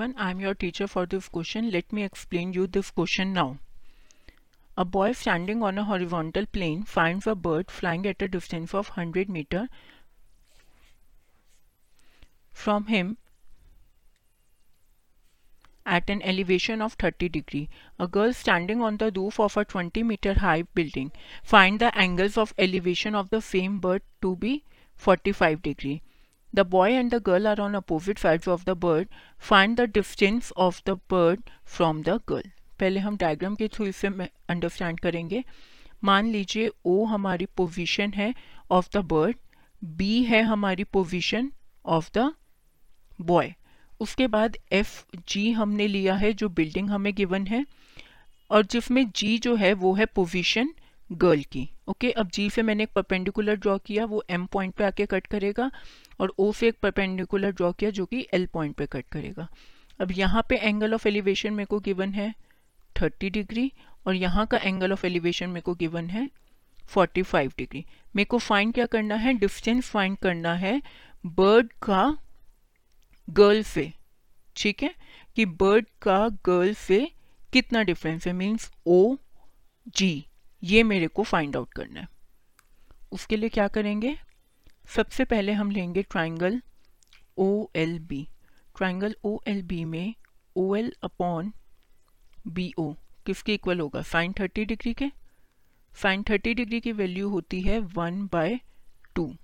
I am your teacher for this question. Let me explain you this question now. A boy standing on a horizontal plane finds a bird flying at a distance of 100 meter from him at an elevation of 30 degree. A girl standing on the roof of a 20 meter high building find the angles of elevation of the same bird to be 45 degree. The boy and the girl are on opposite sides of the bird. Find the distance of the bird from the girl. पहले हम diagram के through इसे understand करेंगे मान लीजिए ओ हमारी position है of the bird B है हमारी पोजीशन ऑफ़ द बॉय उसके बाद एफ़ जी हमने लिया है जो बिल्डिंग हमें गिवन है और जिसमें जी जो है वो है पोजीशन गर्ल की। ओके अब जी से मैंने एक परपेंडिकुलर ड्रॉ किया, वो एम पॉइंट पे आके कट करेगा और ओ से एक परपेंडिकुलर ड्रॉ किया जो कि एल पॉइंट पे कट करेगा। अब यहाँ पे एंगल ऑफ़ एलिवेशन मेरे को गिवन है थर्टी डिग्री और यहाँ का एंगल ऑफ़ एलिवेशन मेरे को गिवन है फोर्टी फाइव डिग्री मेरे को फाइंड क्या करना है? डिस्टेंस फाइंड करना है बर्ड का गर्ल से। ठीक है? कि बर्ड का गर्ल से कितना डिफरेंस है? मीन्स ओ जी ये मेरे को फाइंड आउट करना है। उसके लिए क्या करेंगे? सबसे पहले हम लेंगे triangle O L B triangle O L B में O L upon B O किसके इक्वल होगा? साइन थर्टी डिग्री के। साइन थर्टी डिग्री की वैल्यू होती है वन बाय टू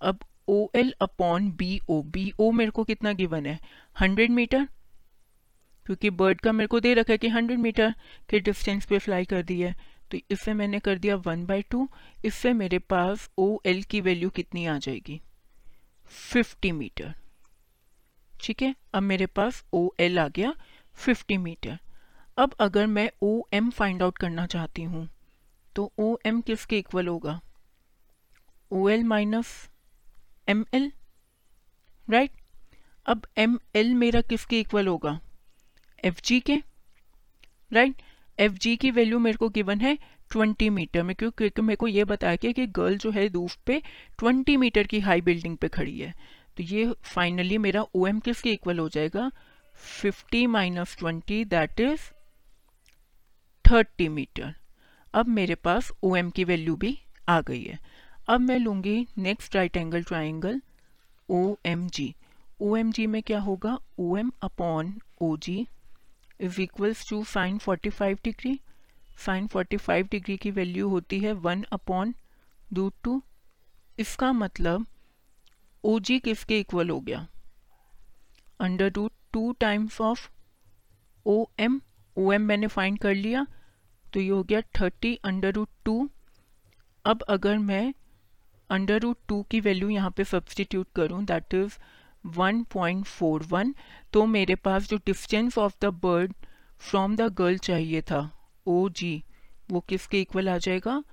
अब O L upon B O B O मेरे को कितना गिवन है? हंड्रेड मीटर क्योंकि बर्ड का मेरे को दे रखा है कि हंड्रेड मीटर के डिस्टेंस पे फ्लाई कर दी है। तो इससे मैंने कर दिया वन बाई टू इससे मेरे पास ओ एल की वैल्यू कितनी आ जाएगी? फिफ्टी मीटर ठीक है? अब मेरे पास ओ एल आ गया फिफ्टी मीटर अब अगर मैं ओ एम फाइंड आउट करना चाहती हूँ तो ओ एम किसके इक्वल होगा? O L minus M L right अब एम एल मेरा किसके इक्वल होगा? एफ़ जी के राइट right? एफ़ जी की वैल्यू मेरे को गिवन है ट्वेंटी मीटर में, क्यों क्योंकि मेरे को ये बताया गया कि गर्ल जो है रूफ पे ट्वेंटी मीटर की हाई बिल्डिंग पे खड़ी है। तो ये फाइनली मेरा ओ एम किसके इक्वल हो जाएगा? Fifty minus twenty that is thirty metre अब मेरे पास ओ एम की वैल्यू भी आ गई है। अब मैं लूँगी next right angle triangle O M G O M G में क्या होगा? O M upon O G is equals to sine 45 degree sine 45 degree की वैल्यू होती है वन अपॉन रूट टू इसका मतलब ओ जी किसके इक्वल हो गया? Under root two times of O M O M मैंने फाइंड कर लिया तो ये हो गया थर्टी अंडर रूट टू अब अगर मैं अंडर रूट टू की वैल्यू यहाँ पे सब्सटीट्यूट करूँ दैट इज़ 1.41 तो मेरे पास जो distance of the bird from the girl चाहिए था। ओ जी वो किसके इक्वल आ जाएगा?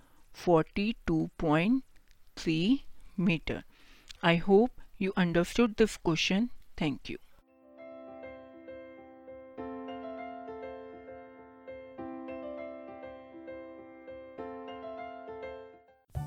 42.3 metre I hope you understood this question thank you